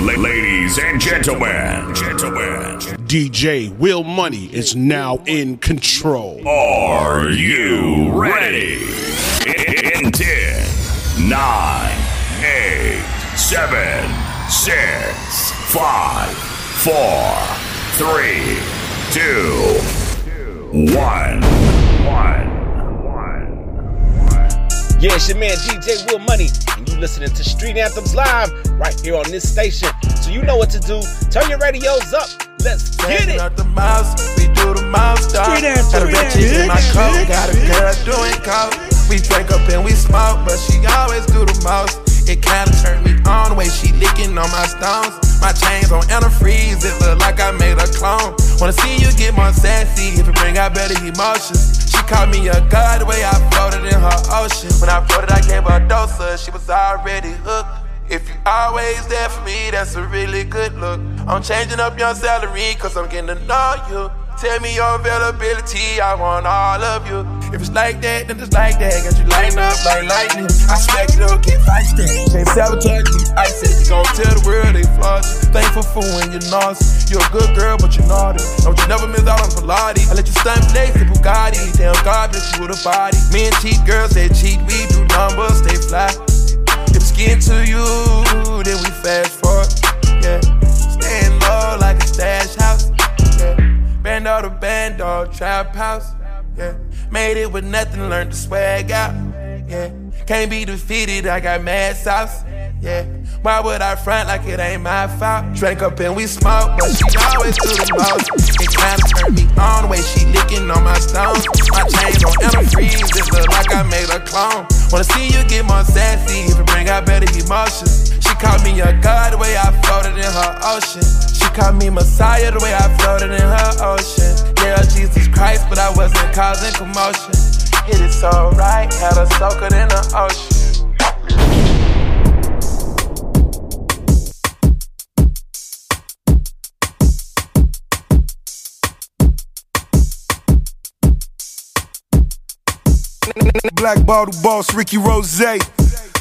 Ladies and gentlemen, gentlemen, DJ Will Money is now in control. are you ready? In 10, 9, 8, 7, 6, 5, 4, 3, 2, 1. 1. Yeah, it's your man DJ Will Money, and you listening to Street Anthems Live right here on this station. So you know what to do. Turn your radios up. Let's get Banging it. out the mouse, we do the mouse dog. Street dance, Had a street red dance. chick in my coat, got a girl doing coke. We drink up and we smoke, but she always do the most. It kinda turned me on the way she licking on my stones. My chains on antifreeze, it look like I made a clone. Wanna see you get more sassy if it bring out better emotions. Called me a god the way I floated in her ocean. When I floated, I gave her a dose of, she was already hooked. If you always there for me, that's a really good look. I'm changing up your salary, cause I'm getting to know you. Tell me your availability, I want all of you. If it's like that, then it's like that. Got you lighting up like lightning. I smack it up, get feisty. Can't sabotage me. I said you gon' tell the world they flaws. Thankful for when you're nauseous. You're a good girl, but you're naughty. Don't you never miss out on Pilates. I let you stunt flex the Bugatti. Damn God bless you with a body. Me and cheap girls, they cheat. We do numbers, they fly. If skin to you, then we fast forward. All the band, dog, trap house. Yeah. Made it with nothing, learned to swag out. Yeah. Can't be defeated, I got mad sauce. Yeah. Why would I front like it ain't my fault? Drank up and we smoke, but she always do the most. It kinda turned me on the way she licking on my stones. My chains on antifreeze, it look like I made a clone. Wanna see you get more sassy it bring out better emotions. She called me a god the way I floated in her ocean. Called me Messiah the way I floated in her ocean. Yeah, Jesus Christ, but I wasn't causing commotion. It is so right, had her soaking in the ocean. Black Bottle Boss Ricky Rose.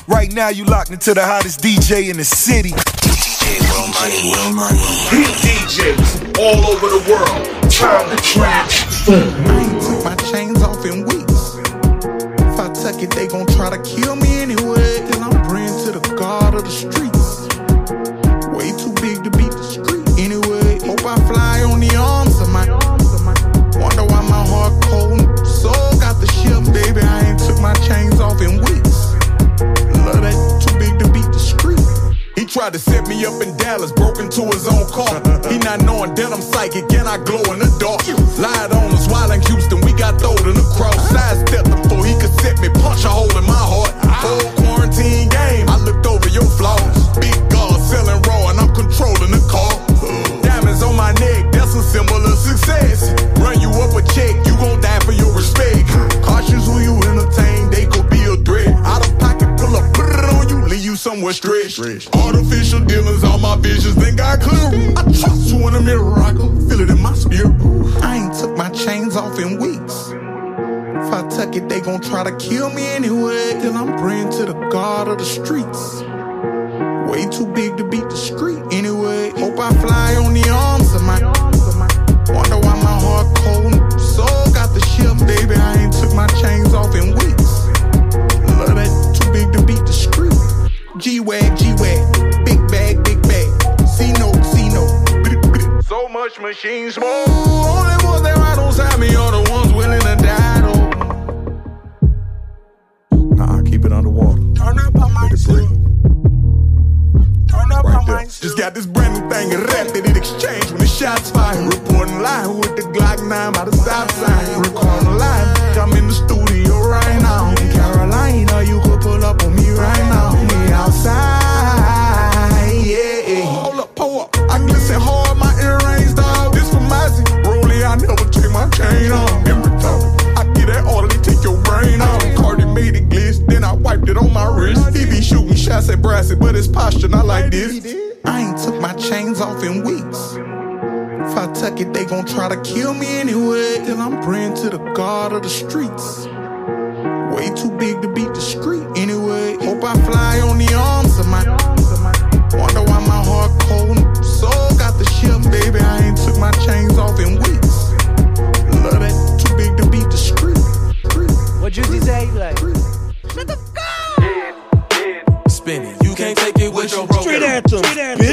Right now, you locked into the hottest DJ in the city. DJs all over the world. Time to ain't took my chains off in weeks. If I tuck it, they gon' try to kill me anyway. Cause I'm praying to the God of the streets. Tried to set me up in Dallas, broke into his own car. He not knowing that I'm psychic and I glow in the dark. Lied on us while in Houston, we got throwed in the cross. Sidestepped before he could set me, punch a hole in my heart. Whole somewhere stretched. Artificial dealings, all my visions, then got clear. I trust you in a can feel it in my spirit. I ain't took my chains off in weeks. If I tuck it, they gon' try to kill me anyway. Cause I'm praying to the God of the streets. Way too big to beat the street anyway. Hope I fly on the arms of my. Wonder why my heart cold. Soul got the ship, baby. I ain't took my chains off in weeks. Love that too big to beat the street. G-Wag, G-Wag. Big bag, big bag. C-note, C-note. So much machine smoke. Only ones that ride on side me are the ones willing to die, though. Nah, keep it underwater. Turn up on my Let. Turn up Right there. Just got this brand new thing and wrapped it in exchange when the shots fired. Reporting live with the Glock 9 by the stop sign. Recording live, I'm in the studio right now. In Carolina, you could pull up on me right now. Me outside, yeah. Hold up, pull up. I glisten hard, my earrings, dog. This for Mozzie. Rollie, I never take my chain off. Every time I get that orderly, take your brain off. Cardi made it glitch, then I wiped it on my wrist. He be shooting shots at Brassy, but his posture not like this. I ain't took my chains off in weeks. If I tuck it, they gon' try to kill me anyway. Till I'm praying to the God of the streets. Way too big to beat the street anyway. Hope I fly on the arms of my. Wonder why my heart cold soul got the ship, baby. I ain't took my chains off in weeks. Love that too big to beat the street. what you say? Like, let the go! Spin it. You can't take it with your broken. Street anthem. Street anthem.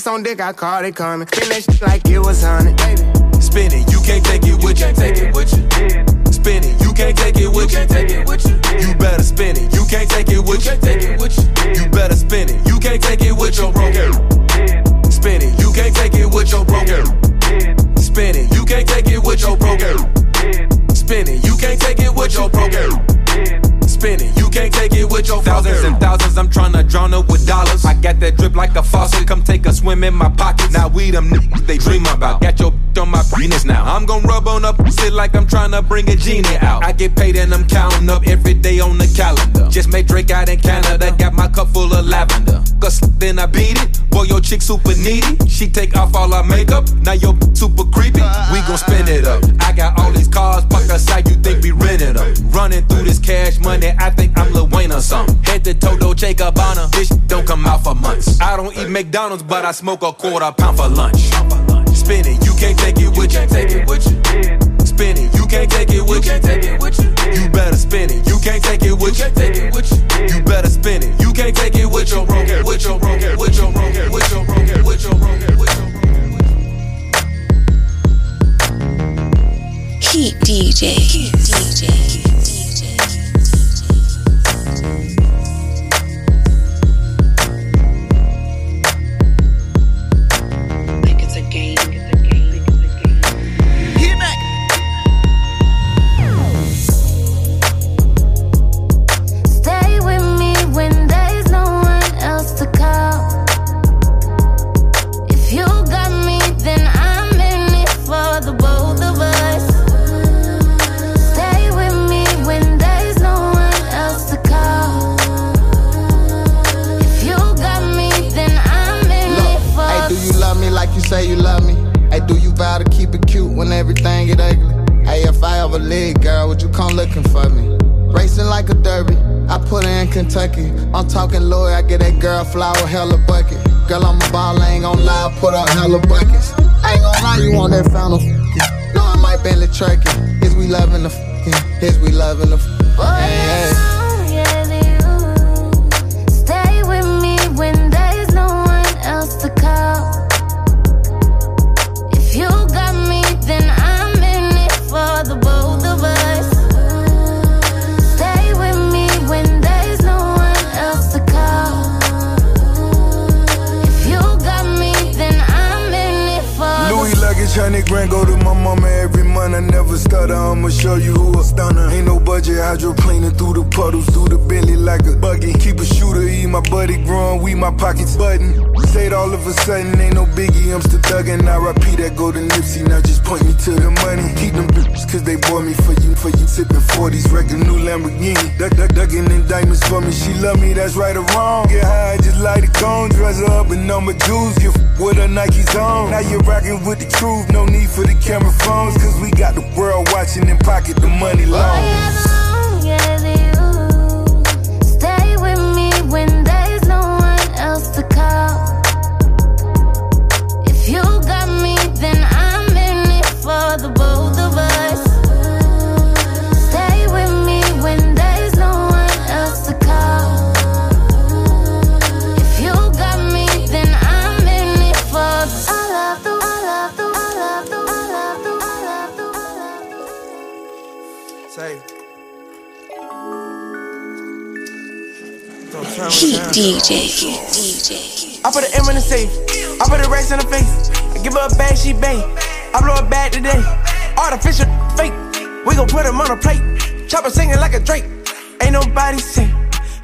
Some. Sticks on dick, I caught it coming. Spin that shit like it was honey, baby. Spin it, you can't take it with you. Take it with you. Spin it, you can't take it with you. Take it with you. You better spin it, you can't take it with you. Take it with you. You better spin it, you can't take it with your broke. Spin it, you can't take it with your broke. Spin it, you can't take it with your broke. Spin it, you can't take it with your broke. Spin it, you can't take it with your thousands and thousands. I'm tryna drown up with dollars. I got that drip like a faucet. Come take a swim in my pocket. Now we them niggas they dream about. Got your on my penis now. I'm gon' rub on up sit like I'm tryna bring a genie out. I get paid and I'm counting up every day on the calendar. Just made Drake out in Canada. Got my cup full of lavender. Cause then I beat it. Boy, your chick super needy. She take off all our makeup. Now your super creepy. We gon' spin it up. I got all these cars parked outside. You think we rented them? Running through this cash money. I think I'm Lil Wayne or something. Head to Toto Jacob This don't come out for months. I don't eat McDonald's, but I smoke a quarter pound for lunch. Spin it, you can't take it with you. Take it with you. Spin it, you can't take it with you. Take it with you. You better spin it, you can't take it with you. Take it with you. You better spin it, you can't take it with your broke. With your broke. With your broke. With your broke. With your broke. With your Keep DJ. Keep DJ. Keep DJ. Everything get ugly? Hey, if I ever leave, girl, would you come looking for me? Racing like a derby, I put her in Kentucky. I'm talking lawyer, I get that girl flower, hella bucket. Girl, I'm a ball, I ain't gon' lie, I put up hella buckets. I ain't gon' lie, you want that f***ing. No, I might Bentley trucking. Is we loving the f***ing? Is we loving the f***ing? Hey, hey. Grand go to my mama every month. I never stutter. I'ma show you who a stunner. Ain't no budget hydroplaning through the puddles, through the Bentley like a buggy. Keep a shooter, eat my buddy growing, we my pockets button. Say it all of a sudden, ain't no biggie. I'm still thuggin'. I repeat that go to Nipsey. Now just point me to the money. Keep them bitches, cause they bought me for you, for you. Sippin' 40s, wreck new Lamborghini. Duck, duck, duckin' in diamonds for me. She love me, that's right or wrong. Get high, just light a cone. Dress her up in number jewels. Get f- with her Nikes on. Now you're rockin' with the truth. No need for the camera phones. Cause we got the world watching and pocket the money long. Stay with me when there's no one else to call. for the both of us. Stay with me when there's no one else to call. If you got me, then I'm in it for the the, the, the, the, the, the. Say. DJ, DJ. I put an M in the safe. I put a racks in the face. I give her a bag, she bang. I blow a bag today. Artificial fake. We gon' put him on a plate. Chopper singing like a Drake. Ain't nobody sing.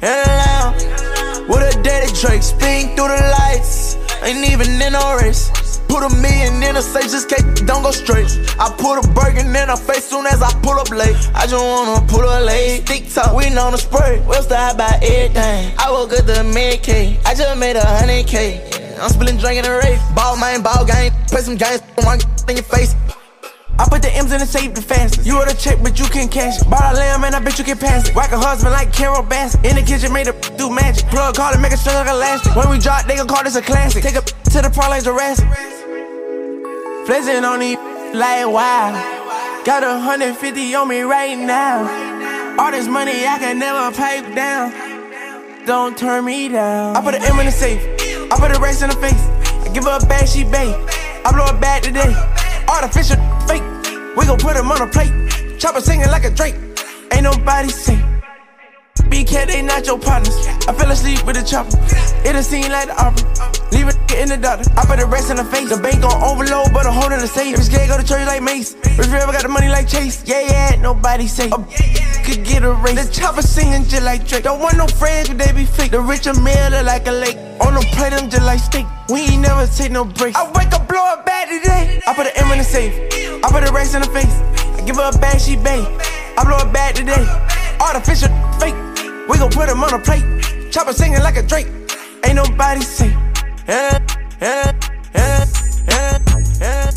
Hello. With a daddy Drake. Spin through the lights. Ain't even in no race. Put a million in a safe, just cake, don't go straight. I put a burger in her face soon as I pull up late. I just wanna pull her late. Tick tock, we on the spray. We'll start by everything. I woke up the mid K. I just made a hundred K. I'm spilling drink in the race. Ball man, ball game. Play some games, one in your face. I put the M's in the safe the fastest. You order check, but you can't cash it. Bought a lamb and I bet you can pass it. Whack a husband like Carol Bassett. In the kitchen, made a do magic. Plug call it, make it string like elastic. When we drop, they gon' call this a classic. Take a to the parlay Jurassic. Flexing on these like wow. Got a hundred fifty on me right now. All this money I can never pay down. Don't turn me down. I put an M in the safe. I put a race in the face. I give her a bag, she bait. I blow her bag today. Artificial fake. We gon' put him on a plate. Chopper singing like a Drake. Ain't nobody sing. BK, they not your partners. I fell asleep with the chopper. It'll seem like the opera. Leave it in the doctor. I put the rest in the face. The bank on overload, but a hold in the safe. If scared, go to church like Mace. If you ever got the money like Chase, yeah, yeah, nobody say. A could get a race. The chopper singing just like Drake. Don't want no friends, but they be fake. The rich and miller like a lake. On the plate, them just like steak. We ain't never take no breaks. I wake up, blow bad today. I put an M in the safe. I put a race in the face. I give her a bag, she bang. I blow it bad today. Artificial fake. We gon' put him on a plate. Chopper singing like a Drake. Ain't nobody say. Eh, eh, eh, eh, eh, eh.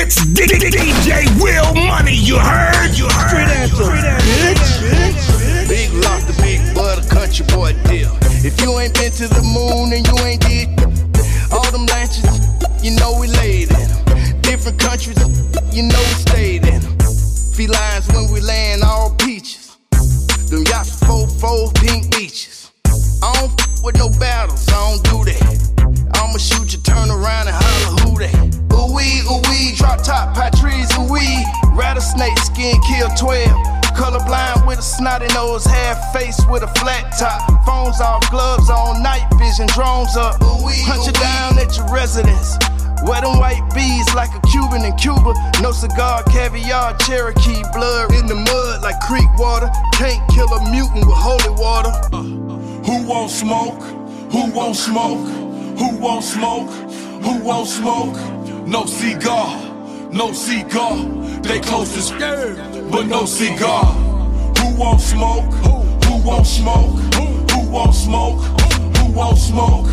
It's DJ Will Money, you heard? You heard? Big lock the big butter country boy deal. If you ain't been to the moon and you ain't did all them lanches, you know we laid in them. Different countries, you know we stayed in them. Felines when we land all peaches. Them yachts four four pink beaches. I don't f- with no battles, I don't do that. I'ma shoot you, turn around and holler who that. Ooh wee, ooh wee, drop top, patries, ooh wee. Rattlesnake skin kill 12. Colorblind with a snotty nose, half face with a flat top. Phones off, gloves on, night vision, drones up. Punch you down at your residence. Wet and white bees like a Cuban in Cuba. No cigar, caviar, Cherokee blood in the mud like creek water. Can't kill a mutant with holy water. Who won't smoke? Who won't smoke? Who won't smoke? Who won't smoke? No cigar, no cigar. They close scared, but no cigar. Who won't smoke? Who won't smoke? Who won't smoke? Who won't smoke?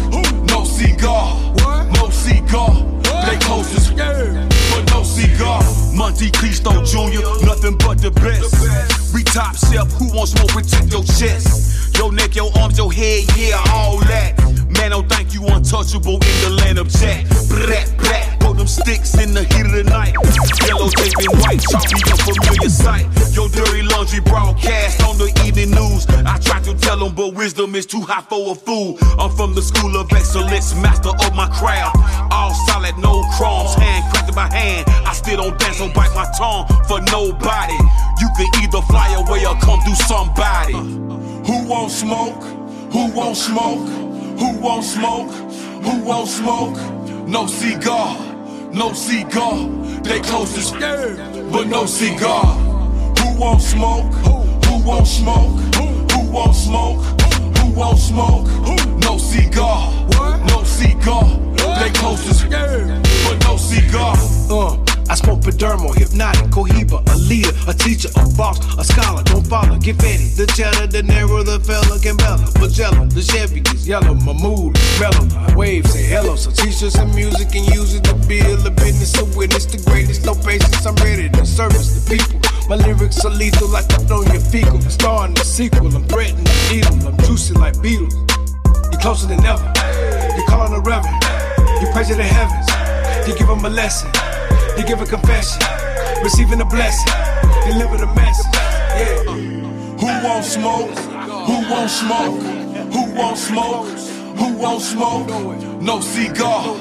No cigar, no cigar. They close to but no cigar. Monte Cristo Jr., nothing but the best. We top shelf, who wants smoke, protect your chest. Your neck, your arms, your head, yeah, all that. Man, don't think you untouchable in the land of Jack. Brat, brat, throw them sticks in the heat of the night. Yellow tape and white, chalk me a familiar sight. Your dirty laundry broadcast on the evening news. I try to tell them, but wisdom is too high for a fool. I'm from the school of excellence, master of my craft. All solid, no crumbs, hand by hand. I still don't dance, don't bite my tongue for nobody. You can either fly away or come do somebody. Who won't smoke? Who won't smoke? Who won't smoke? Who won't smoke? No cigar, no cigar. They close scared, but no cigar. Who won't smoke? Who won't smoke? Who won't smoke? Won't smoke? No cigar, no cigar. They close to but no cigar. Uh, I smoke Padermo, hypnotic, cohiba, a leader, a teacher, a boss, a scholar. Don't follow, get petty. The cheddar, the narrow, the fella, Gambella, Magella, the Chevy is yellow, my mood is mellow. Wave say hello, so teachers and music and use it to build a business, a witness, the greatest. No patience, I'm ready to service the people. My lyrics are lethal, like I on your fecal. Star in the sequel, I'm threatening the needle, I'm juicy like Beatles. You're closer than ever. You're calling a reverend. You praise to the heavens. You give them a lesson. You give a confession. Receiving a blessing. Deliver the message. Yeah. Who won't smoke? Who won't smoke? Who won't smoke? Who won't smoke? No cigar,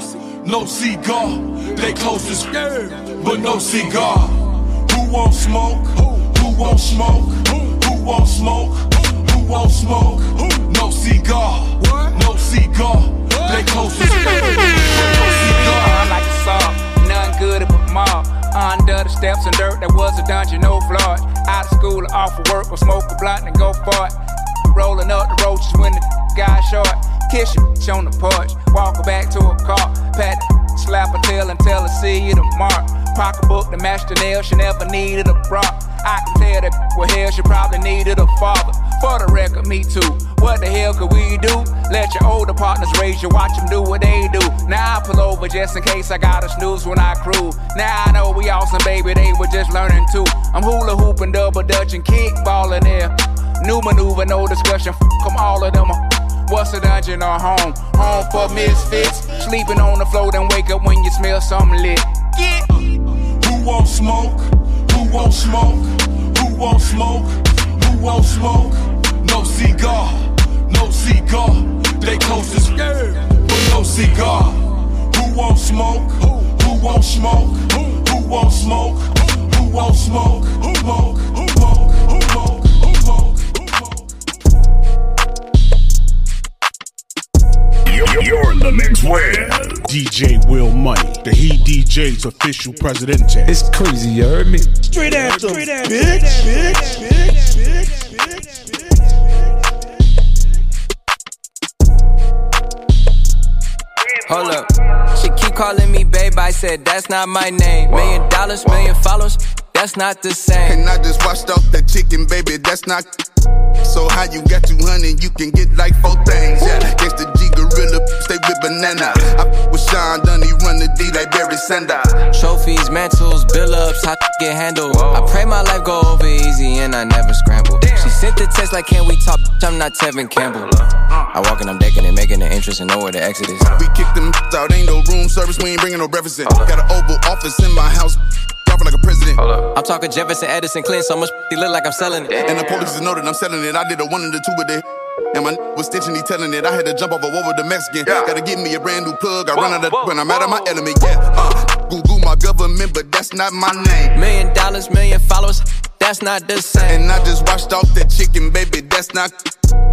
no cigar. They close to but no cigar. Who won't smoke? Who won't won't smoke? Who won't smoke? Who won't smoke? No cigar, no cigar. They. No cigar. I like the salt, none good but mob. Under the steps and dirt, there was a dungeon, no floor. Out of school, or off of work, or smoke a blunt and go for it. Rolling up the roaches when the guy short. Kiss you bitch on the porch, walk her back to her car, pat, slap her tail and tell her see you tomorrow. Pocketbook to match the nail, she never needed a bra. I can tell that with hell, she probably needed a father. For the record, me too. What the hell could we do? Let your older partners raise you, watch them do what they do. Now I pull over just in case I got a snooze when I cruise. Now I know we awesome, baby, they were just learning too. I'm hula hooping, double dutching, kickballing there. New maneuver, no discussion, them all of them. What's a dungeon or home? Home for misfits. Sleeping on the floor, then wake up when you smell something lit. Yeah. Who won't smoke? Who won't smoke? Who won't smoke? Who won't smoke? No cigar, no cigar. They closest, but no cigar. Who won't smoke? Who won't smoke? Who won't smoke? Who won't smoke? Who? Who smoke? You're, you're in the mix with DJ Will Money, the He DJ's official president. It's crazy, you heard me? Straight after, Straight bitch, after, bitch, bitch, bitch, Hold up. She keep calling me babe. I said that's not my name. Million dollars, million followers. That's not the same. And I just washed off the chicken, baby. That's not. So how you got 200? You can get like four things. Yeah, guess the G gorilla stay with banana. I f- with Sean Dunny, run the D like Barry Sanders. Trophies, mantles, bill ups, how get handled. I pray my life go over easy and I never scramble. She sent the text like, can we talk? I'm not Tevin Campbell. I walk and I'm decking and making an interest and know where the exit is. We kick them out, ain't no room service, we ain't bringing no breakfast in. Got an oval office in my house, driving like a president. I'm talking Jefferson, Edison, Clint, so much he look like I'm selling it. And the police know that I'm selling it. I did a one and the two with it. And my n- was stitching, he telling it. I had to jump off a wall with the Mexican. Gotta give me a brand new plug. I run out of when I'm out of my element. Yeah, uh, Google my government, but that's not my name. Million dollars, million followers. That's not the same. And I just washed off that chicken, baby. That's not.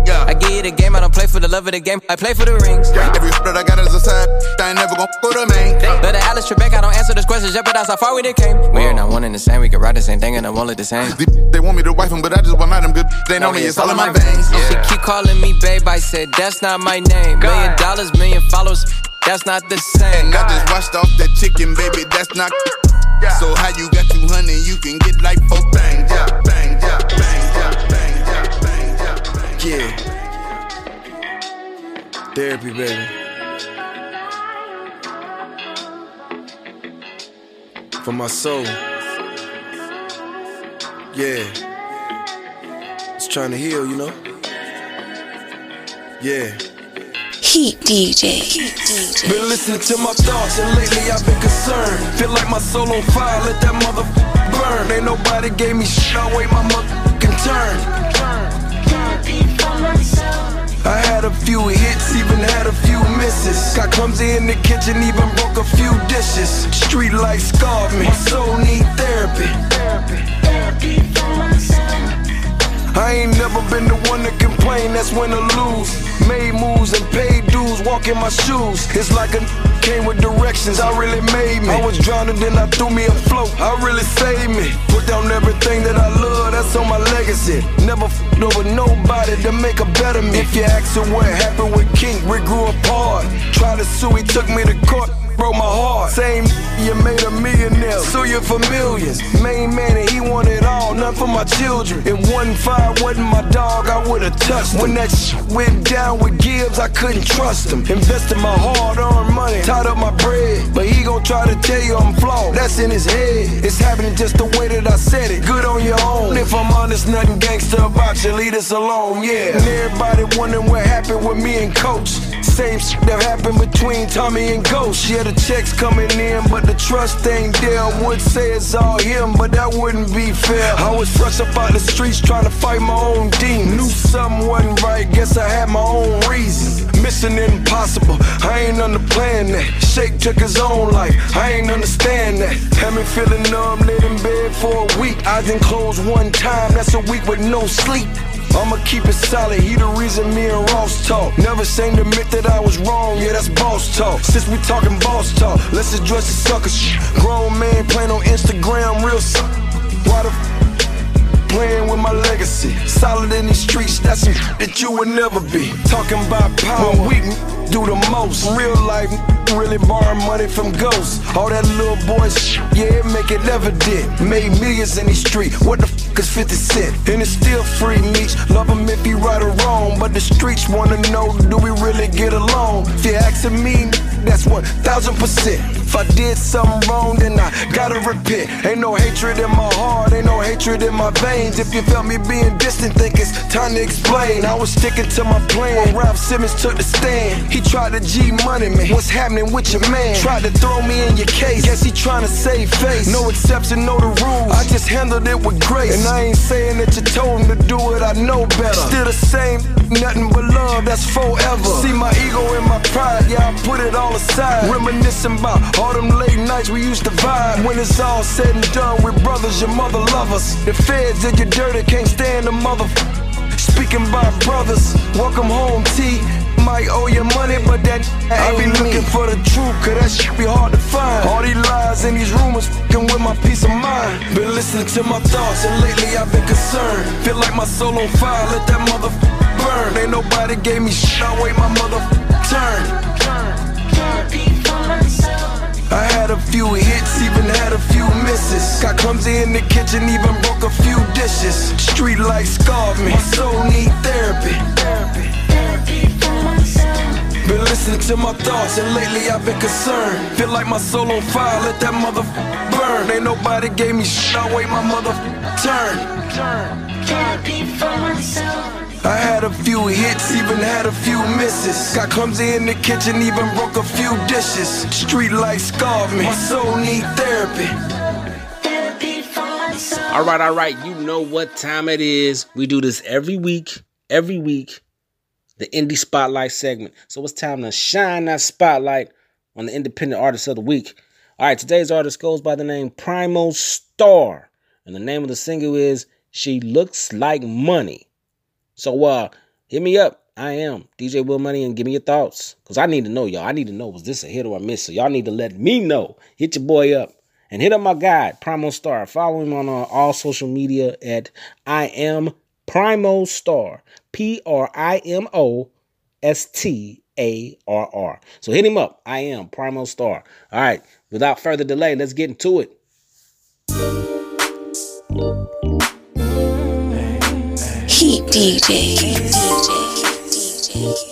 Yeah. I give you the game, I don't play for the love of the game. I play for the rings. Every split I got is a side. I ain't never gon' go to main. Better Alice Trebek, I don't answer those questions. Jeopardize how far we done came. We're not one and the same. We can ride the same thing and I won't look the same. They, they want me to wife them, but I just want them good. They know me, it's all in my veins. If she keep calling me babe. I said that's not my name. Million dollars, million followers. That's not the same. And I just washed off that chicken, baby. That's not. So how you got 200? You can get like four things. Yeah, bang, yeah, bang, yeah, bang, yeah, bang, yeah, bang. Yeah. Therapy, baby. For my soul. Yeah. It's trying to heal, you know? Yeah. Heat DJ. Been listening to my thoughts and lately I've been concerned. Feel like my soul on fire, let that mother burn. Ain't nobody gave me shit, I wait my motherfucking turn. I had a few hits, even had a few misses. Got clumsy in the kitchen, even broke a few dishes. Street life scarred me, my soul need therapy. therapy, therapy. I ain't never been the one to complain, that's when to lose. Made moves and paid dues, walk in my shoes. It's like a came with directions, I really made me. I was drowning, then I threw me a float, I really saved me. Put down everything that I love, that's on my legacy. Never f***ed over nobody to make a better me. If you ask her what happened with King, we grew apart. Tried to sue, he took me to court. Broke my heart. Same you made a millionaire. Sue you for millions. Main man and he wanted all, none for my children. If one five wasn't my dog, I would've touched him. When that shit went down with Gibbs, I couldn't trust him. Invested my hard-earned money, tied up my bread. But he gon' try to tell you I'm flawed. That's in his head. It's happening just the way that I said it. Good on your own. If I'm honest, nothing gangster about you. Leave us alone, yeah. And everybody wondering what happened with me and Coach. Same shit that happened between Tommy and Ghost. Yeah, the checks coming in, but the trust ain't there. I would say it's all him, but that wouldn't be fair. I was fresh up out the streets trying to fight my own demons. Knew something wasn't right, guess I had my own reasons. Mission impossible, I ain't underplaying that. Shake took his own life, I ain't understand that. Had me feeling numb, laid in bed for a week. I didn't close one time, that's a week with no sleep. I'ma keep it solid, he the reason me and Ross talk. Never saying to admit that I was wrong, yeah, that's boss talk. Since we talking boss talk, let's address the sucker shit. Grown man playing on Instagram, real suck. Why the f- playing with my legacy? Solid in these streets, that's some that you would never be. Talking about power, when we do the most. Real life, really borrow money from ghosts. All that little boy shit, yeah, it make it evident. Made millions in these streets. What the is 50 Cent? And it's still free meat. Love him if he right or wrong. But the streets wanna know, do we really get along? If you're asking me, that's 1000%. If I did something wrong, then I gotta repent. Ain't no hatred in my heart, ain't no hatred in my veins. If you felt me being distant, think it's time to explain. I was sticking to my plan when Ralph Simmons took the stand. He tried to G money me. What's happening with your man? Tried to throw me in your case. Guess he trying to save face. No exception, know the rules. I just handled it with grace. And I ain't saying that you told him to do it, I know better. Still the same, nothing but love, that's forever. See my ego and my pride, yeah, I put it all aside. Reminiscing about all them late nights we used to vibe. When it's all said and done, we're brothers, your mother love us. The feds did you dirty, can't stand the mother. Speaking by brothers, welcome home, T. Might owe you money, but that I be looking for the truth, cause that shit be hard to find. All these lies and these rumors fucking with my peace of mind. Been listening to my thoughts, and lately I've been concerned. Feel like my soul on fire, let that mother burn. Ain't nobody gave me shit, I wait my mother turn. I had a few hits, even had a few misses. Got clumsy in the kitchen, even broke a few dishes. Street life scarred me, my soul need therapy. Been listening to my thoughts, and lately I've been concerned. Feel like my soul on fire, let that mother burn. Ain't nobody gave me shit, I wait my mother turn. I had a few hits, even had a few misses. Got clumsy in the kitchen, even broke a few dishes. Street life scarred me, my soul need therapy. All right, all right. You know what time it is. We do this every week, every week. The indie spotlight segment. So it's time to shine that spotlight on the independent artist of the week. All right, today's artist goes by the name Primo Star, and the name of the single is "She Looks Like Money." So uh, hit me up. I am DJ Will Money, and give me your thoughts, cause I need to know, y'all. I need to know was this a hit or a miss. So y'all need to let me know. Hit your boy up. And hit up my guy, Primo Star. Follow him on uh, all social media at I am Primo Star. P R I M O S T A R R. So hit him up. I am Primo Star. All right. Without further delay, let's get into it. DJ. DJ DJ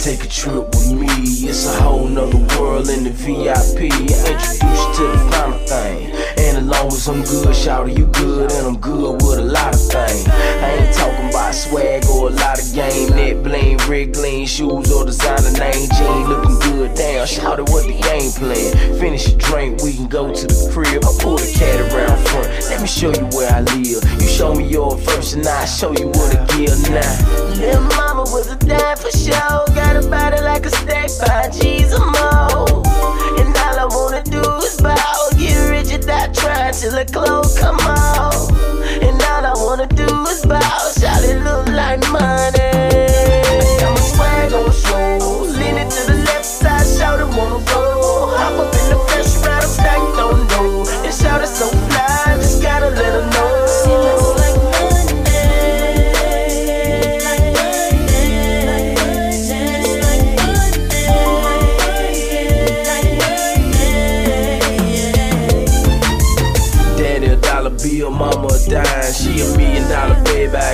take a trip with me. It's a whole nother world in the VIP. Introduce you to the final thing. Long as I'm good, shout you good, and I'm good with a lot of things. I ain't talking about swag or a lot of game. Net bling, rig lean, shoes or designer name. Jean looking good, damn. Shout it what the game plan. Finish your drink, we can go to the crib. I pull the cat around front. Let me show you where I live. You show me your first, and I show you what I give now. Little mama was a dime for show. Got a body like a steak, five G's or more. And all I wanna do is bow. Rich without till the clothes come off. And all I wanna do is bow. Shout it look like money.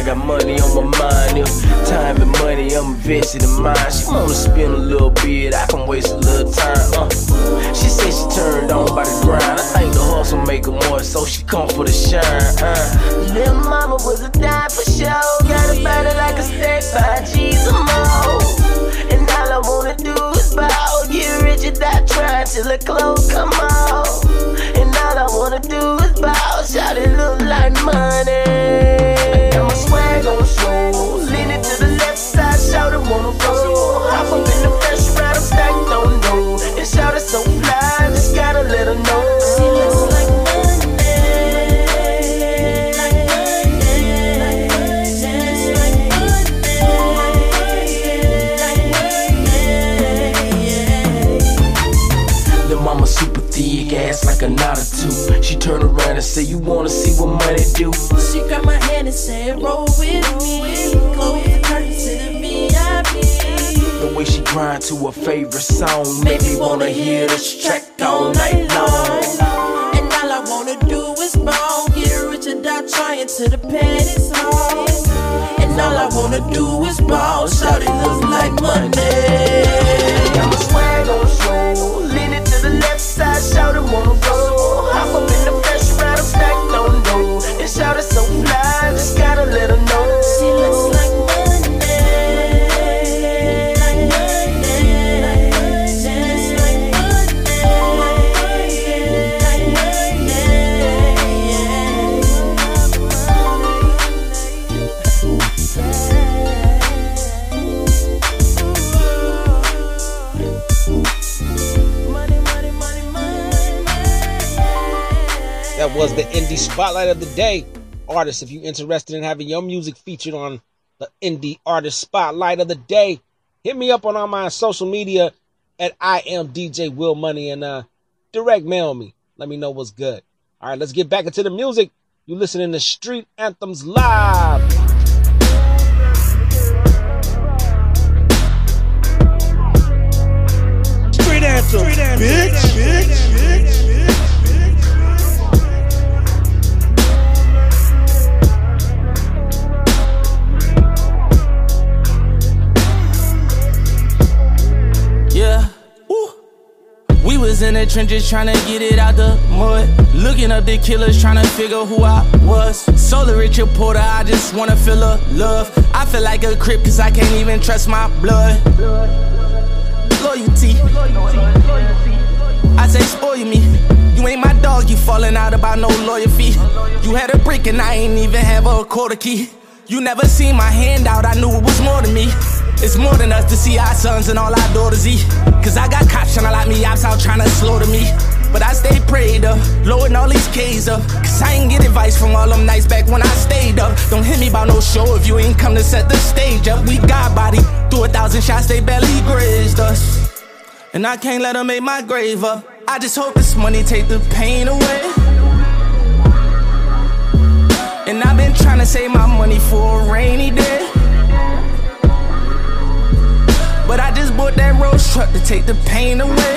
Got money on my mind. If time and money, I'm invested in mine. She wanna spend a little bit, I can waste a little time. Uh. She said she turned on by the grind. I think the hustle make her more, so she come for the shine. Uh. Little mama was a dime for show. Got a body like a stack by G's or more. And all I wanna do is ball. Get rich and die trying till the clothes come off. And all I wanna do is ball. Shout it look like money. Lean it to the left side, shout it wanna roll. Turn around and say, You wanna see what money do? She grabbed my hand and said, Roll with me. Close the curtain to the VIP. The way she grind to her favorite song make me wanna hear this track all night long. And all I wanna do is ball. Get rich and die trying to the panties home. And all I wanna do is ball. Shout it look like money. Spotlight of the day. Artists, if you're interested in having your music featured on the indie artist spotlight of the day, hit me up on all my social media at I am DJ Will Money and uh direct mail me. Let me know what's good. All right, let's get back into the music. You listening to Street Anthems Live. Street anthem, bitch, bitch, bitch, bitch. In the trenches trying to get it out the mud. Looking up the killers trying to figure who I was. Solar rich reporter, I just wanna feel a love. I feel like a crip cause I can't even trust my blood. Loyalty. I say spoil me. You ain't my dog, you falling out about no lawyer fee. You had a brick and I ain't even have a quarter key. You never seen my hand out, I knew it was more than me. It's more than us to see our sons and all our daughters eat. Cause I got cops tryna lock me ops out trying to slaughter me. But I stay prayed up, loading all these K's up. Cause I ain't get advice from all them nights back when I stayed up. Don't hit me about no show if you ain't come to set the stage up. We got body, through a thousand shots, they barely grazed us. And I can't let them make my grave up. I just hope this money take the pain away. And I've been trying to save my money for a rainy day. But I just bought that Rolls truck to take the pain away.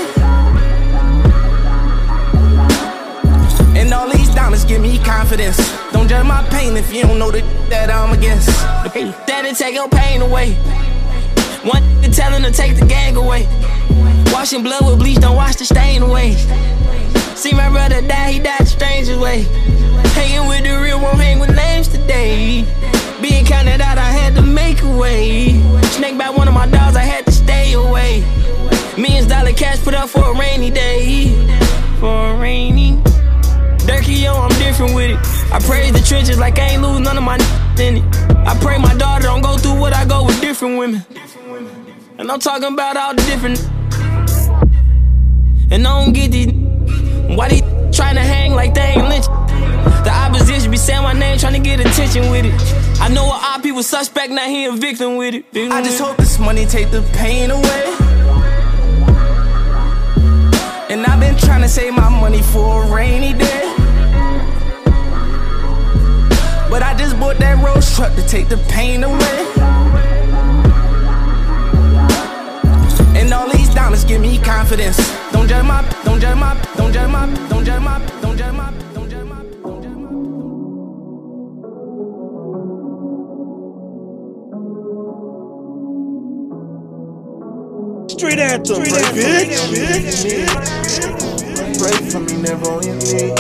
And all these diamonds give me confidence. Don't judge my pain if you don't know the that I'm against. Daddy, take your pain away. One to tell him to take the gang away. Washing blood with bleach, don't wash the stain away. See my brother die, he died the strangest way. Hanging with the real, won't hang with names today. Being counted out, I had to make a way. Snake by one of my dogs, I had to stay away. Millions dollar cash put up for a rainy day. For a rainy. Dirky, yo, I'm different with it. I praise the trenches like I ain't lose none of my in it. I pray my daughter don't go through what I go with different women. And I'm talking about all the different. And I don't get these. Why they trying to hang like they ain't lynch? The opposition be saying my name, trying to get attention with it. I know a our people suspect, now he a victim with it. Victim I just hope this money take the pain away. And I've been trying to save my money for a rainy day. But I just bought that Rolls truck to take the pain away. give me confidence. Don't judge my, don't judge my, don't judge my, don't judge my, don't judge my. Street anthem, Street anthem, bitch, bitch. Pray for me, never on your knees.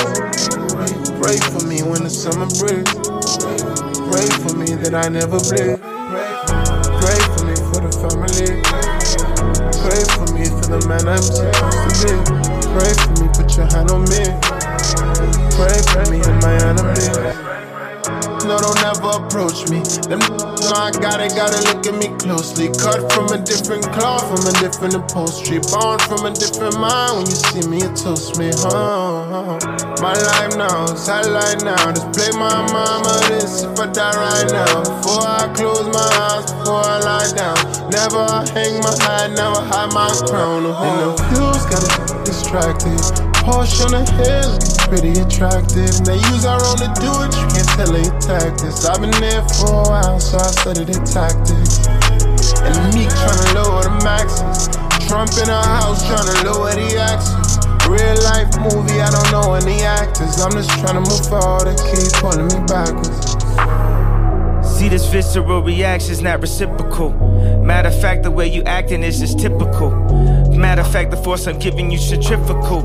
Pray for me when the summer breeze. Pray for me that I never bleed. Pray for me for the family. Pray for me for the man I'm supposed to be. Pray for me, put your hand on me. Pray for me and my enemies. No, don't ever approach me. Them know I got it, gotta look at me closely. Cut from a different cloth, from a different upholstery. Born from a different mind. When you see me, you toast me, huh? My life now, satellite now. Just play my mama this if I die right now. Before I close my eyes, before I lie down. Never hang my hat, never hide my crown. Oh, and the views got me distracted. Porsche on the hill, pretty attractive. And they use our own to do it, you can't tell they tactics. I've been there for a while, so I studied their tactics. And Meek trying to lower the maxes. Trump in our house trying to lower the axes. Real life movie, I don't know any actors. I'm just trying to move forward, they keep pulling me backwards. See this visceral reaction's not reciprocal. Matter of fact, the way you acting is just typical. Matter of fact, the force I'm giving you centrifugal.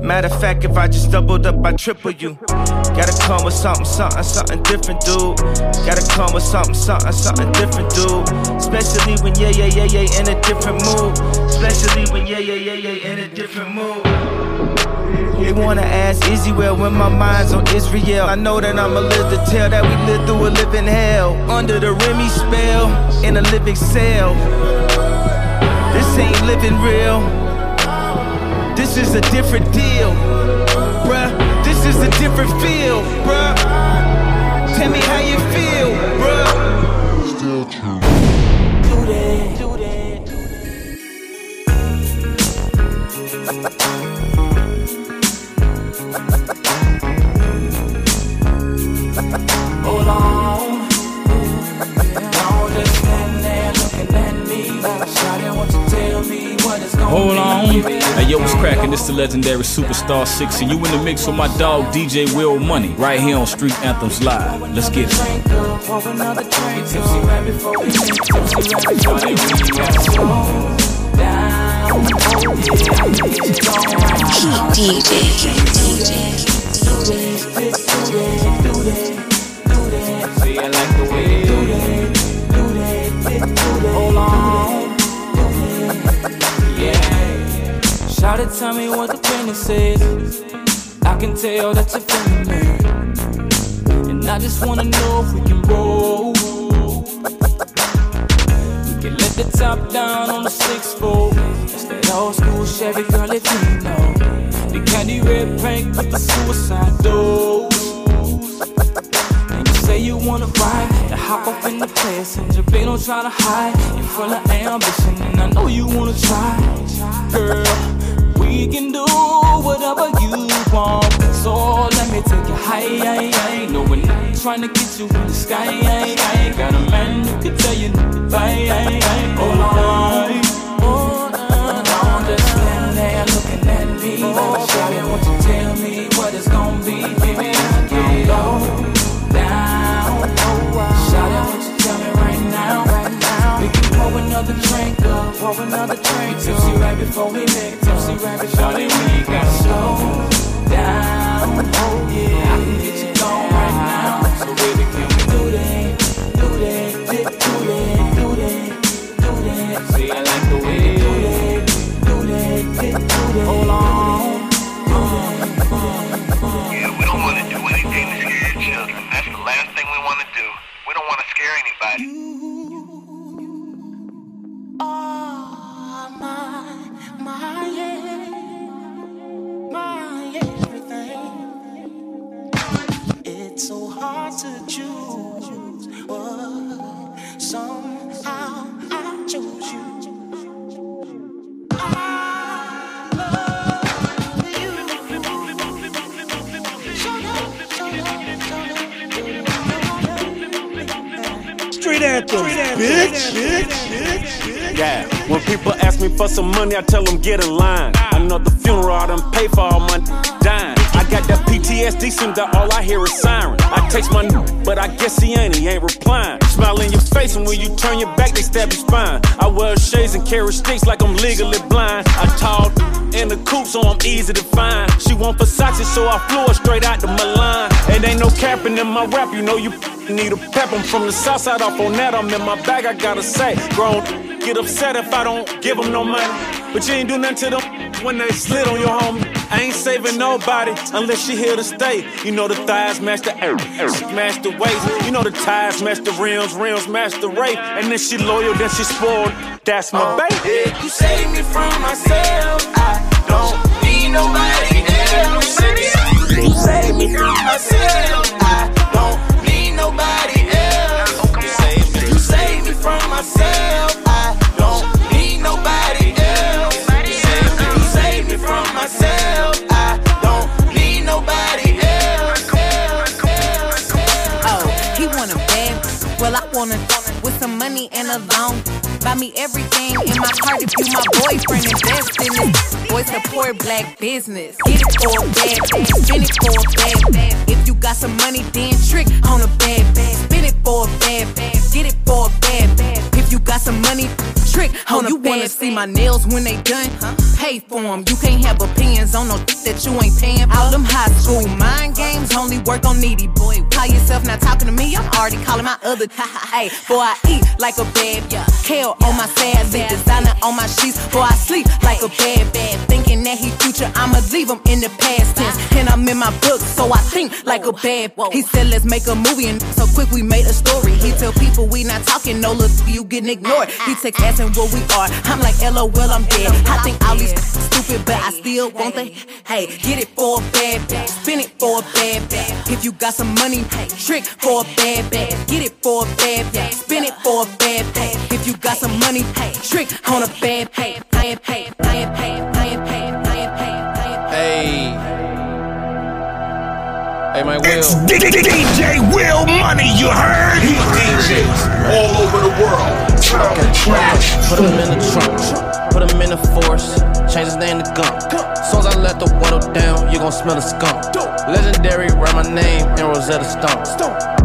Matter of fact, if I just doubled up, I triple you. Gotta come with something, something, something different, dude. Gotta come with something, something, something different, dude. Especially when yeah, yeah, yeah, yeah, in a different mood. Especially when yeah, yeah, yeah, yeah, in a different mood. They wanna ask well when my mind's on Israel. I know that I'ma live to tell that we lived through a living hell. Under the Remy spell, in a living cell. This ain't living real. This is a different deal, bruh. This is a different feel, bruh. Tell me how you feel, bruh. Still true. Do that, do that. Hold on. Don't just stand there looking at me. Shawty, won't you Hold on. Hey, yo, what's cracking? This the legendary superstar six, and you in the mix with my dog DJ Will Money right here on Street Anthems Live. Let's get it. Oh, DJ. Way you do that. Do that. Do that. Hold on. Shout it, tell me what the business is. I can tell that you're feeling me. And I just wanna know if we can roll. We can let the top down on the six fold. It's that old school Chevy girl if you know. The candy red paint with the suicide doors. And you say you wanna ride, hop up in the passenger, babe, don't try to hide. You're full of ambition, and I know you wanna try, trying to get you in the sky. I ain't got a man who can tell you bye. Hold on. Hold on. Don't just stand there looking at me. Shawty, won't you tell me what it's gonna be? Baby, I get low down. Shawty, won't you tell me right now? We can pour another drink up, pour another drink. Tipsy right before we make, tipsy right before we make. Gotta slow down. Oh yeah, I can get you Street anthem, bitch, bitch, bitch. Yeah, when people ask me for some money, I tell them get in line. Another funeral, I done pay for all my dying. Got that PTSD, seems that all I hear is siren. I text my n, but I guess he ain't, he ain't replying. Smile in your face, and when you turn your back, they stab your spine. I wear shades and carry sticks like I'm legally blind. I tall in the coupe, so I'm easy to find. She want Versace, so I flew her straight out to Milan. And ain't no capping in my rap, you know you need a pep. I'm from the south side off on that, I'm in my bag, I gotta say. Grown get upset if I don't give them no money. But you ain't do nothing to them when they slid on your homie. I ain't saving nobody unless she here to stay. You know the thighs match the air, match the waist. You know the ties match the rims, rims match the rate. And then she loyal, then she spoiled. That's my oh, baby. You save me from myself. I don't need nobody else. You save me from myself. I don't need nobody else. You save me from myself. Well, I want to with some money and a loan. Buy me everything in my card if you my boyfriend. Invest in it. Boy, support black business. Get it for a bag. Spend it for a bag. If you got some money, then trick on a bad bag. Spend it for a bag. Get it for a bag. If you got some money, trick on you wanna see my nails when they done? Pay for them. You can't have opinions on no that you ain't paying for. All them high school mind games only work on needy boy. Call yourself not talking to me. I'm already calling my other. Hey, boy, I eat like a bad yeah. Kale on my sad bed, designer on my sheets. Boy, I sleep like a bad bad. Thinking that he future, I'ma leave him in the past tense. And I'm in my book, so I think like a bad. He said, let's make a movie, and so quick we made a story. He tell people we not talking, no look, you getting ignored. He ah, text asking what we are. I'm like, LOL, I'm dead. I think all these stupid, but I still want the. Hey, get it for a bad bag, spin it for a bad bag. If you got some money, pay trick for a bad bag. Get it for a bad bag, spin it for a bad bag. If you got some money, pay trick on a bad bag. Bad Hey, my Will. It's DJ Will Money, you heard? He DJs all over the world. Put him in the trunk, put him in the force, change his name to Gump. Soon as I let the window down, you gon' smell the skunk. Legendary, write my name in Rosetta Stone.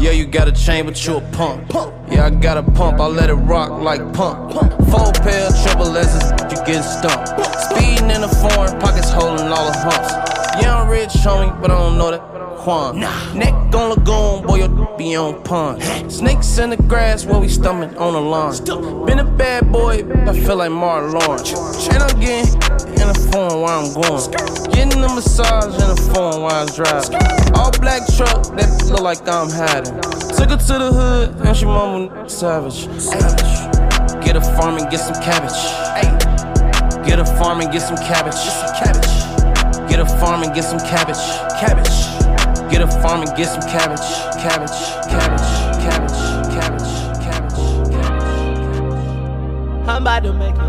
Yeah, you got a chain, but you a pump. Yeah, I got a pump, I let it rock like pump. Four pair, triple S's, you get stumped. Speeding in the foreign, pockets holding all the humps. Yeah, I'm rich, homie, but I don't know that. Quan. Neck on lagoon, boy, your be on pond. Snakes in the grass while we stomach on the lawn. Been a bad boy, I feel like Martin Lawrence. And I'm getting in the phone while I'm going. Getting a massage in the phone while I drive. All black truck that look like I'm hiding. Took her to the hood and she mama savage. Savage. Get a farm and get some cabbage. Get a farm and get some cabbage. Get a farm and get some cabbage. Cabbage. Get a farm and get some cabbage. Cabbage. Cabbage. Cabbage. Cabbage. Cabbage. I'm about to make it.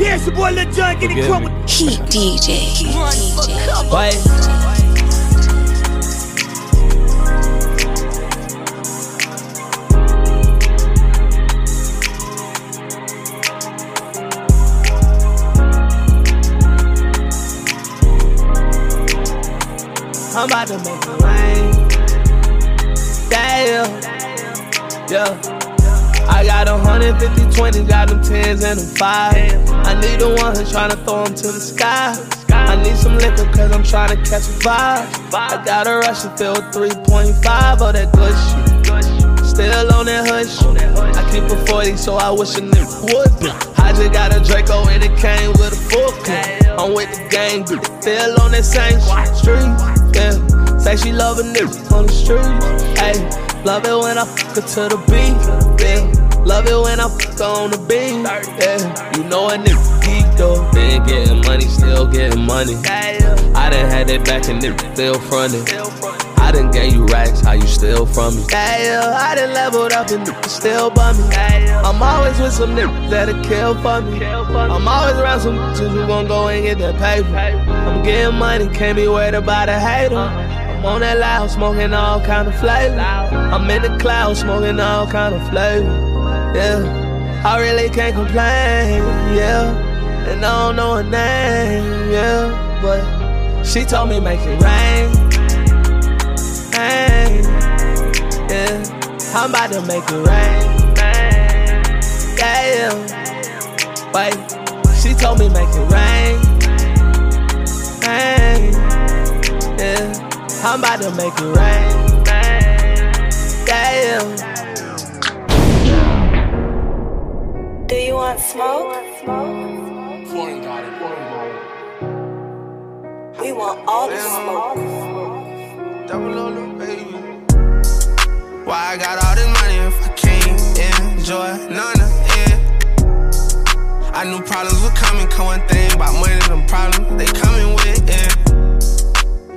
Yeah, it's your boy Lil Jon getting Forgive crunk me. with Heat DJ. Wait. I'm about to make it rain. Damn. Yeah. I got a hundred fifty, twenty, got them tens and them five. I need the one who's tryna throw them to the sky. I need some liquor cause I'm tryna catch a vibe. I got a Russian filled 3.5 of that good shit. Still on that hush. I keep a 40, so I wish a nigga would. I just got a Draco and it came with a full clip. I'm with the gang, dude. Still on that same. Street, yeah. Say she love a nigga on the street. Hey, love it when I fuck her to the beat. Yeah. Love it when I fuck her on the beat. Yeah. You know a nigga geek though. Been getting money, still getting money. I done had that back and nigga still frontin'. I done gave you racks, how you steal from me? Yeah, I done leveled up and niggas still bum me. I'm always with some niggas that'll kill for me. I'm always around some bitches who gon' go and get that paper. I'm getting money, can't be worried about a hater. I'm on that loud, smoking all kind of flavor. I'm in the cloud, smoking all kind of flavor. Yeah, I really can't complain. Yeah, and I don't know her name. Yeah, but She told me make it rain. Rain. Yeah. I'm about to make it rain. Yeah, yeah. Wait. She told me make it rain. Rain. Yeah. I'm about to make it rain. Yeah, yeah. Do you want smoke? Foreign got it. Foreign got it. We want all the smoke. Double O, little baby. Why I got all this money if I can't enjoy none of it? I knew problems were coming, come one thing about money, them problems they coming with it.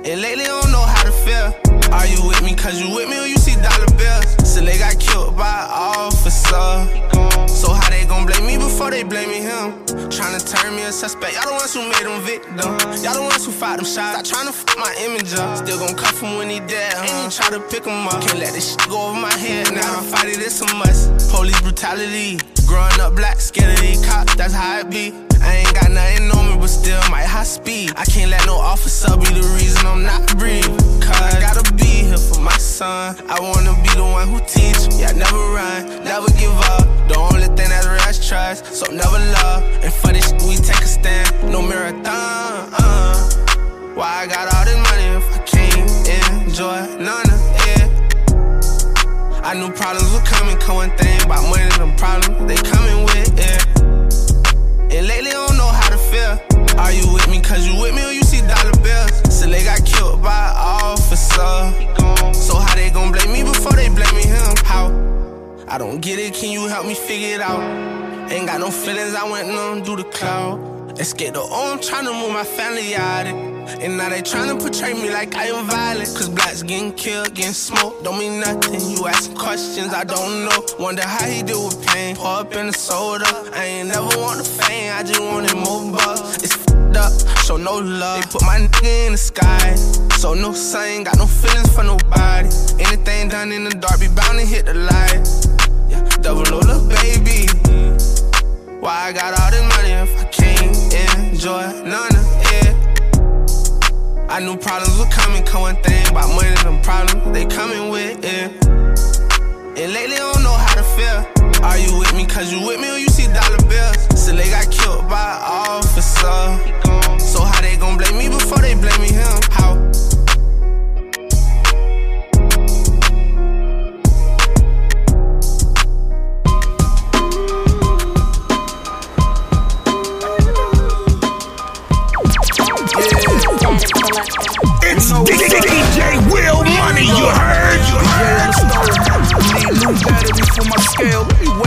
And lately I don't know how to feel. Are you with me? Cause you with me or you see dollar bills? So they got killed by officer. So how they gon' blame me before they blame me him? Tryna turn me a suspect. Y'all the ones who made him victim. Y'all the ones who fired them shots. Stop tryna fuck my image up. Still gon' cuff him when he dead. Huh? And you try to pick him up. Can't let this shit go over my head. Now I'm fighting this a must. Police brutality. Growing up black, scared of these cops. That's how it be. I ain't got nothing on me, but still might high speed. I can't let no officer be the reason I'm not breathing. Cause I gotta be here for my son. I wanna be the one who teach. Yeah, never run, never give up. The only thing that's real is trust, so never love. And for this we take a stand. No marathon. Uh. Why I got all this money if I can't enjoy none of it? I knew problems were coming, come one thing about money, them problems they coming with it. And lately I don't know how to feel. Are you with me? Cause you with me or you see dollar bills? So they got killed by an officer. So how they gon' blame me before they blame me him? How? I don't get it, can you help me figure it out? Ain't got no feelings, I went numb through the cloud. Escape the oh, I'm tryna move my family out it. And now they tryna portray me like I am violent. Cause blacks getting killed, getting smoked, don't mean nothing. You asking questions I don't know. Wonder how he deal with pain. Pour up in the soda. I ain't never want the fame, I just wanted more bucks. It's fed up, show no love. They put my nigga in the sky. So no sun, got no feelings for nobody. Anything done in the dark, be bound to hit the light. Yeah, double O, baby. Why I got all this money if I can't enjoy none of it? I knew problems were coming, come one thing about money, them problems they coming with it. And lately I don't know how to feel. Are you with me? Cause you with me or you see dollar bills? So they got killed by an officer. So how they gon' blame me before they blame me him? How? DJ Will Money, you heard? You heard? Need new batteries for my scale.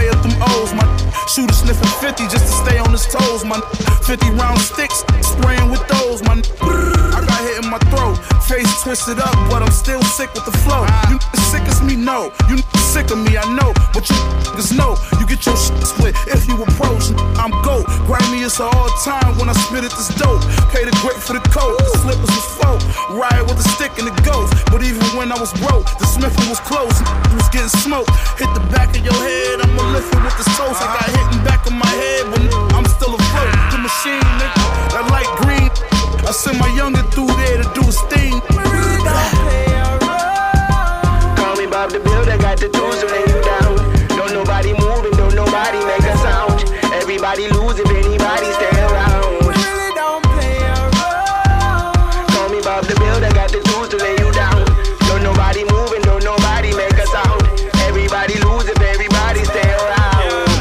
Up them O's. My shooter sniffing 50 just to stay on his toes. My 50 round sticks spraying with those. My I got in my throat. Face twisted up, but I'm still sick with the flow. You sick as me, no. You sick of me, I know. But you niggas know. You get your shit split if you approach. I'm GOAT. It's all time when I spit at this dope. Pay the great for the coat. The slippers was float. Ride with a stick and the ghost. But even when I was broke, the Smithing was close. It was getting smoked. Hit the back of your head, I'ma lift it with the toast. I got hit in back of my head, but I'm still afloat. The machine, nigga, that light green. I send my youngin' through there to do his thing. Call me Bob the Builder, got the tools to lay you down. Don't nobody move and don't nobody make a sound. Everybody lose if anybody stay around. Call me Bob the Builder, got the tools to lay you down. Don't nobody move and don't nobody make a sound. Everybody lose if everybody stay around.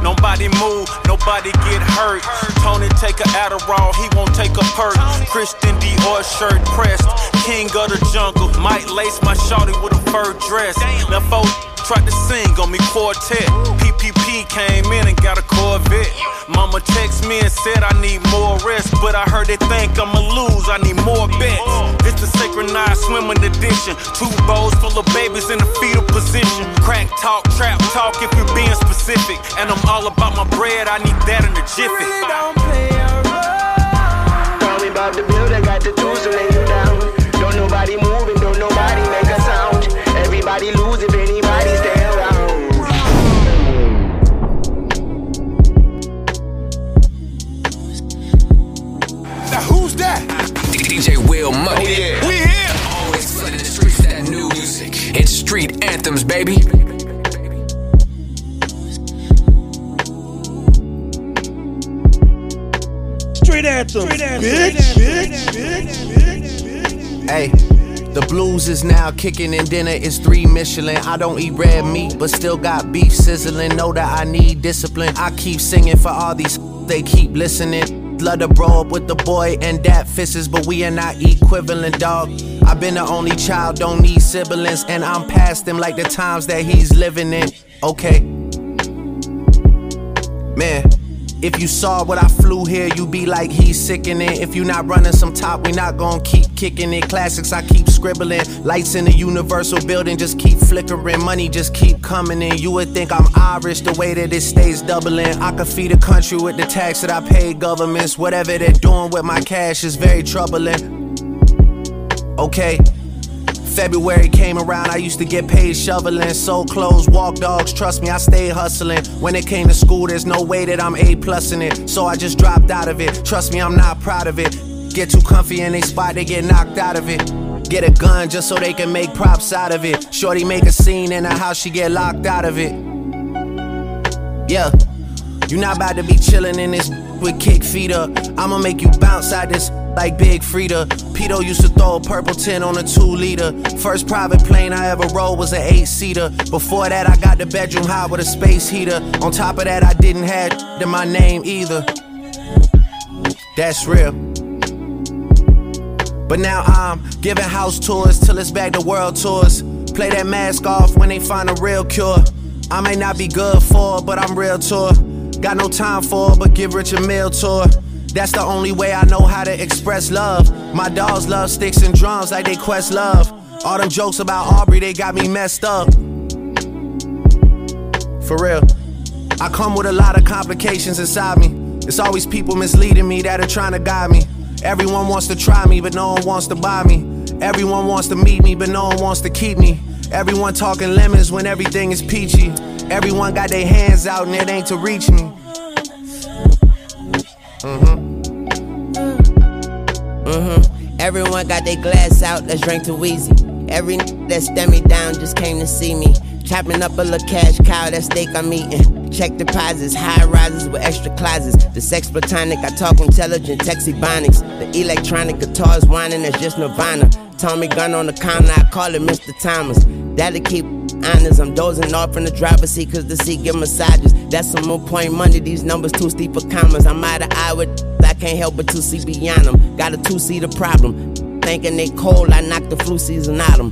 Nobody move, nobody get hurt. Tony take a Adderall, he won't take a perk. Christian Dior shirt pressed, king of the jungle. Might lace my shawty with a fur dress. Now folks tried to sing on me quartet. PPP came in and got a Corvette. Mama text me and said I need more rest, but I heard they think I'ma lose. I need more bets. It's the synchronized swimming edition. Two bowls full of babies in a fetal position. Crack talk, trap talk if you're being specific. And I'm all about my bread. I need that in a jiffy. Don't play around. Call me Bob the Builder, got the tools to lay you down. Don't nobody move don't nobody make a sound. Everybody lose if anybody real money. Oh, yeah. We here. Always flooding the streets that new music. It's street anthems, baby. Street anthems, bitch, bitch, bitch, Hey. The blues is now kicking and dinner is three Michelin. I don't eat red meat, but still got beef sizzling. Know that I need discipline. I keep singing for all these, they keep listening. Love to bro up with the boy and that fisses, but we are not equivalent, dog. I've been the only child, don't need siblings, and I'm past him like the times that he's living in. Okay. Man, if you saw what I flew here, you'd be like, he's. It. If you not running some top, we not gonna keep kicking it. Classics, I keep scribbling. Lights in the universal building just keep flickering. Money just keep coming in. You would think I'm Irish the way that it stays doubling. I could feed a country with the tax that I pay governments. Whatever they're doing with my cash is very troubling. Okay. February came around, I used to get paid shoveling, sold clothes, walk dogs. Trust me, I stayed hustling. When it came to school, there's no way that I'm A plus in it. So I just dropped out of it. Trust me, I'm not proud of it. Get too comfy in they spot, they get knocked out of it. Get a gun just so they can make props out of it. Shorty make a scene in the house, she get locked out of it. Yeah. You not about to be chillin' in this with kick feet up. I'ma make you bounce out this like Big Freedia. Pito used to throw a purple tin on a two liter. First private plane I ever rode was an eight seater. Before that, I got the bedroom hot with a space heater. On top of that, I didn't have in my name either. That's real. But now I'm giving house tours till it's back to world tours. Play that mask off when they find a real cure. I may not be good for, it, but I'm real tour. Got no time for, it, but give Rich a meal tour. That's the only way I know how to express love. My dogs love sticks and drums like they quest love. All them jokes about Aubrey, they got me messed up. For real. I come with a lot of complications inside me. It's always people misleading me that are trying to guide me. Everyone wants to try me, but no one wants to buy me. Everyone wants to meet me, but no one wants to keep me. Everyone talking lemons when everything is peachy. Everyone got their hands out and it ain't to reach me. Mm-hmm. Mm-hmm. Everyone got their glass out, let's drink too easy. Every n- that stand me down just came to see me. Chopping up a little cash cow, that steak I'm eating. Check deposits, high rises with extra closets. The sex platonic, I talk intelligent, texty bonics. The electronic guitars whining, that's just Nirvana. Tommy gun on the counter, I call it Mr. Thomas. That'll keep honest. I'm dozing off in the driver's seat cause the seat give massages. That's some more point money, these numbers too steep for commas. I'm out of eye with I can't help but to see beyond them. Got a two seater problem. Thinking they cold, I knock the flu season out them.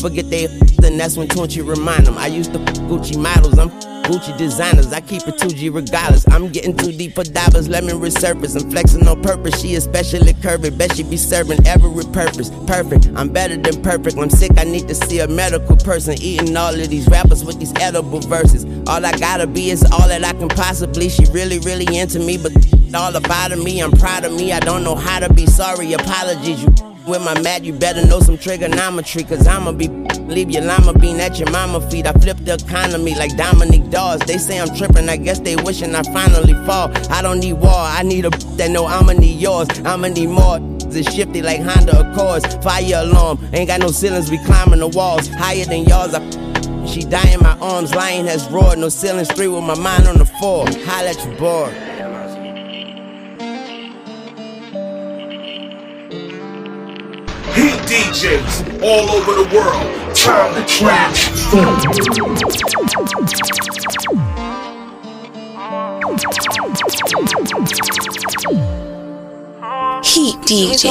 Forget they then that's when Tunechi remind them. I used to Gucci models, I'm Gucci designers, I keep it 2G regardless. I'm getting too deep for divers, let me resurface. I'm flexing on purpose, she especially curvy. Bet she be serving every purpose. Perfect, I'm better than perfect. I'm sick, I need to see a medical person. Eating all of these rappers with these edible verses. All I gotta be is all that I can possibly. She really, really into me, but all about me. I'm proud of me, I don't know how to be sorry. Apologies, you with my mat, you better know some trigonometry, cause I'ma be leave your llama bean at your mama feet. I flip the economy like Dominique Dawes. They say I'm tripping, I guess they wishing I finally fall. I don't need war, I need a that know I'ma need yours. I'ma need more. It's shifty like Honda Accords. Fire alarm, ain't got no ceilings, we climbing the walls. Higher than yours, I she die in my arms, lion has roared. No ceilings, three with my mind on the floor. Holla at your board. DJs all over the world. Time to transform. Heat DJ.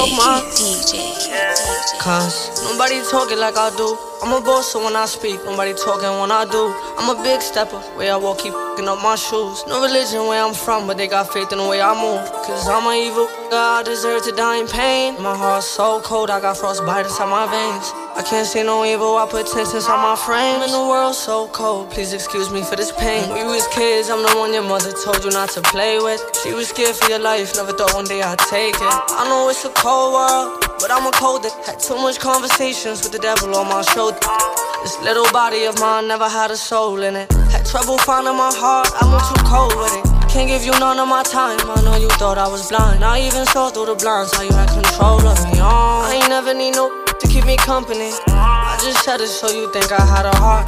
Cause nobody talking like I do. I'm a boss, so when I speak, nobody talking when I do. I'm a big stepper, where I walk, keep picking up my shoes. No religion where I'm from, but they got faith in the way I move. Cause I'm an evil, I deserve to die in pain. My heart's so cold, I got frostbite inside my veins. I can't see no evil, I put tents inside my frame. And the world's so cold, please excuse me for this pain. We was kids, I'm the one your mother told you not to play with. She was scared for your life, never thought one day I'd take it. I know it's a cold world, but I'm a cold that had too much conversations with the devil on my shoulder. This little body of mine never had a soul in it. Had trouble finding my heart, I moved too cold with it. Can't give you none of my time. I know you thought I was blind. I even saw through the blinds how you had control of me. Oh, I ain't never need no to keep me company. I just said it so you think I had a heart.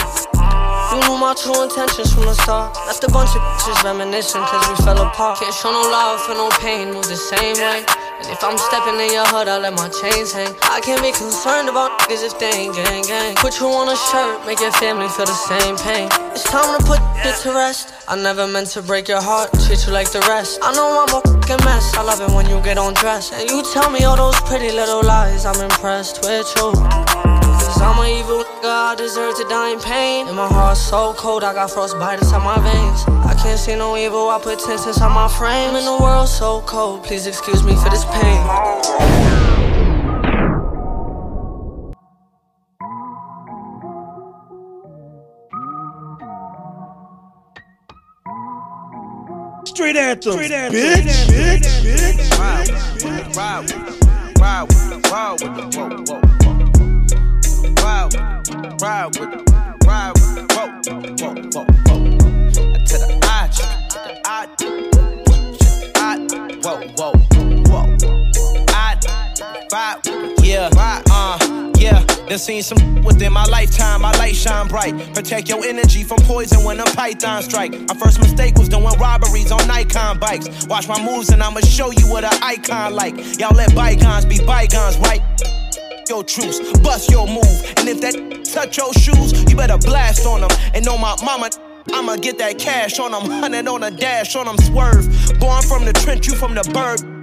You knew my true intentions from the start. Left a bunch of bitches reminiscing cause we fell apart. Can't show no love for no pain, move the same way. And if I'm stepping in your hood, I let my chains hang. I can't be concerned about niggas if they ain't gang gang. Put you on a shirt, make your family feel the same pain. It's time to put it to rest. I never meant to break your heart, treat you like the rest. I know I'm a fucking mess. I love it when you get undressed. And you tell me all those pretty little lies. I'm impressed with you. Cause I'm an evil nigga, I deserve to die in pain. And my heart's so cold, I got frostbite inside my veins. I can't see no evil, I put tents inside my frame. And the world's so cold, please excuse me for this pain. Street anthems, Street bitch, anthems, bitch, bitch, bitch. Ride, ride, ride, ride with the whoa, whoa. Ride, ride with the ride, whoa, whoa, whoa, whoa. To the I, to the I, the I, whoa, whoa, whoa. I, ride, Yeah, uh, yeah. Done seen some within my lifetime. My light shine bright. Protect your energy from poison when them pythons strike. My first mistake was doing robberies on Nikon bikes. Watch my moves and I'ma show you what an icon like. Y'all let bygones be bygones, right? Your truce, bust your move. And if that touch your shoes, you better blast on them. And on my mama, I'ma get that cash on them. Hundred on a dash on them, swerve. Born from the trench, you from the bird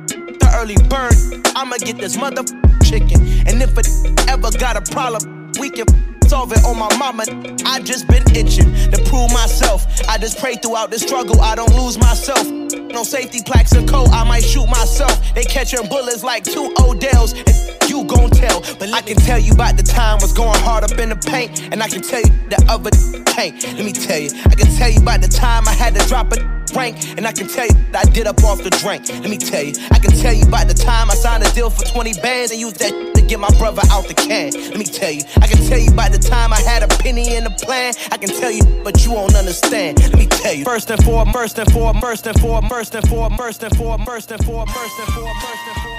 the early bird. I'ma get this mother chicken. And if it ever got a problem, we can on my mama. I just been itching to prove myself. I just pray throughout the struggle, I don't lose myself. No safety plaques or coat, I might shoot myself. They catching bullets like two Odells. And you gon' tell, but I can tell you about the time was going hard up in the paint, and I can tell you the other can't. Let me tell you, I can tell you about the time I had to drop a rank, and I can tell you that I did up off the drink. Let me tell you, I can tell you about the time I signed a deal for 20 bands and used that to get my brother out the can. Let me tell you, I can tell you about the time I had a penny in the plan. I can tell you, but you won't understand. Let me tell you, first and foremost, first and foremost, first and foremost, first and foremost, first and foremost, first and foremost, first and foremost,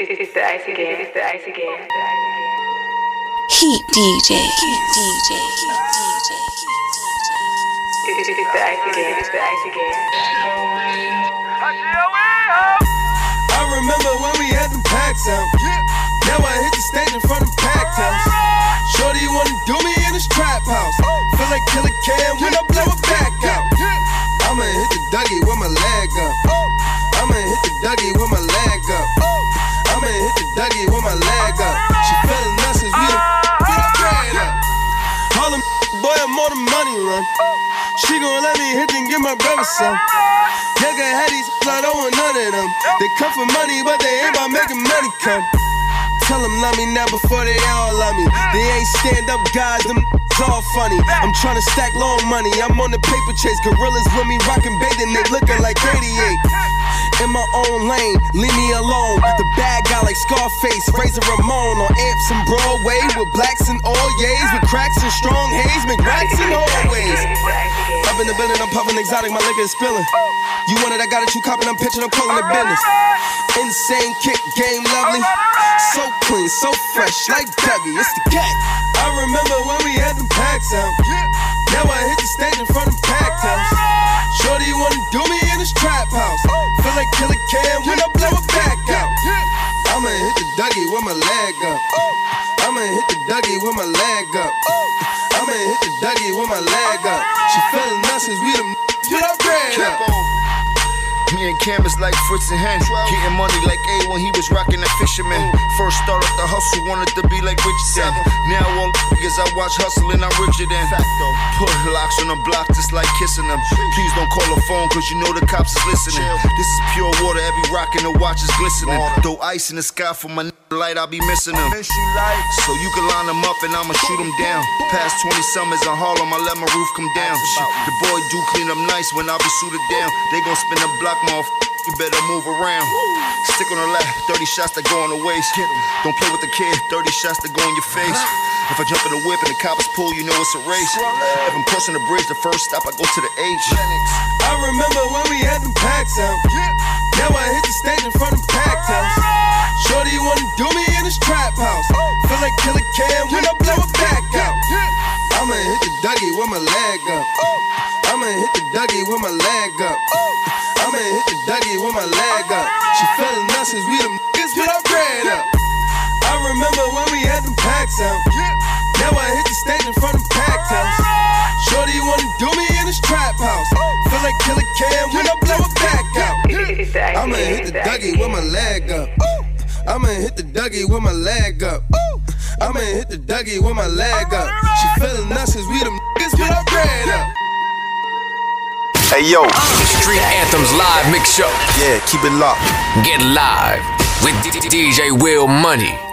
It's the icy gate, it's the. It's the icy game. Heat DJ. Heat DJ. Heat DJ. It's the icy game. It's the icy game. I remember when we had them packs out. Now I hit the stage in front of packed house. Shorty wanna do me in this trap house. Feel like Killer Cam when I blow it back out. I'ma hit the Dougie with my leg up. I'ma hit the Dougie with my leg up. I'ma hit the Dougie with my leg up. She feeling us as we done the bread up. Harlem, boy, I'm on the money run. She gon' let me hit and give my brother some. Nigga had these, I don't want none of them. They come for money, but they ain't about making money come. Tell them love me now before they all love me. They ain't stand up guys, them all funny. I'm tryna stack long money. I'm on the paper chase. Gorillas with me rockin' bathing, they looking like 88. In my own lane, leave me alone. The bad guy like Scarface, Razor Ramon on amps and Broadway with blacks and all yays, with cracks and strong haze, McRacks and always. Up in the building, I'm puffing exotic, my liquor is spilling. You want it, I got it, you copping, I'm pitching, I'm calling the business. Insane kick game, lovely. So clean, so fresh, like Dougie, it's the cat. I remember when we had them packs out. Now I hit the stage in front of packed house. Shorty wanna do me in this trap house. Feel like Killer Cam when I blow it back out. I'ma hit the Dougie with my leg up. I'ma hit the Dougie with my leg up. I'ma hit the Dougie with my leg up. She feeling us as we done put our bread up. Me and Cam is like Fritz and Hen. Getting money like A when he was rocking that fisherman. First started the hustle, wanted to be like Richardson. Now all because I watch hustling, I'm richer than. Put locks on the block just like kissing them. Please don't call a phone cause you know the cops is listening. This is pure water, every rock in the watch is glistening. Throw ice in the sky for my light, I'll be missing them. So you can line them up and I'ma shoot them down. Past 20 summers in Harlem, I let my roof come down. The boy do clean up nice when I be suited down. They gon' spin the block, motherfucker. You better move around. Stick on the left, 30 shots that go on the waist. Don't play with the kid, 30 shots that go in your face. If I jump in the whip and the cops pull, you know it's a race. If I'm crossing the bridge, the first stop, I go to the H. I I remember when we had them packs out. Now I hit the stage in front of packed house. Shorty wanna do me in his trap house. Feel like Killer Cam when I blow it back out. I'ma hit the Dougie with my leg up. I'ma hit the Dougie with my leg up. I'ma hit the Dougie with my leg up. She feeling us since we them niggas with our bread up. I remember when we had them packs out. Now I hit the stage in front of packed house. Shorty wanna do me in his trap house. Feel like Killer Cam when I blow it back out. I'ma hit the Dougie with my leg up. I'ma hit the Dougie with my leg up. I'ma hit the Dougie with my leg up. She feeling us since we them niggas with our bread up. Hey yo, Street Anthems live mix show. Yeah, keep it locked. Get live with DJ Will Money.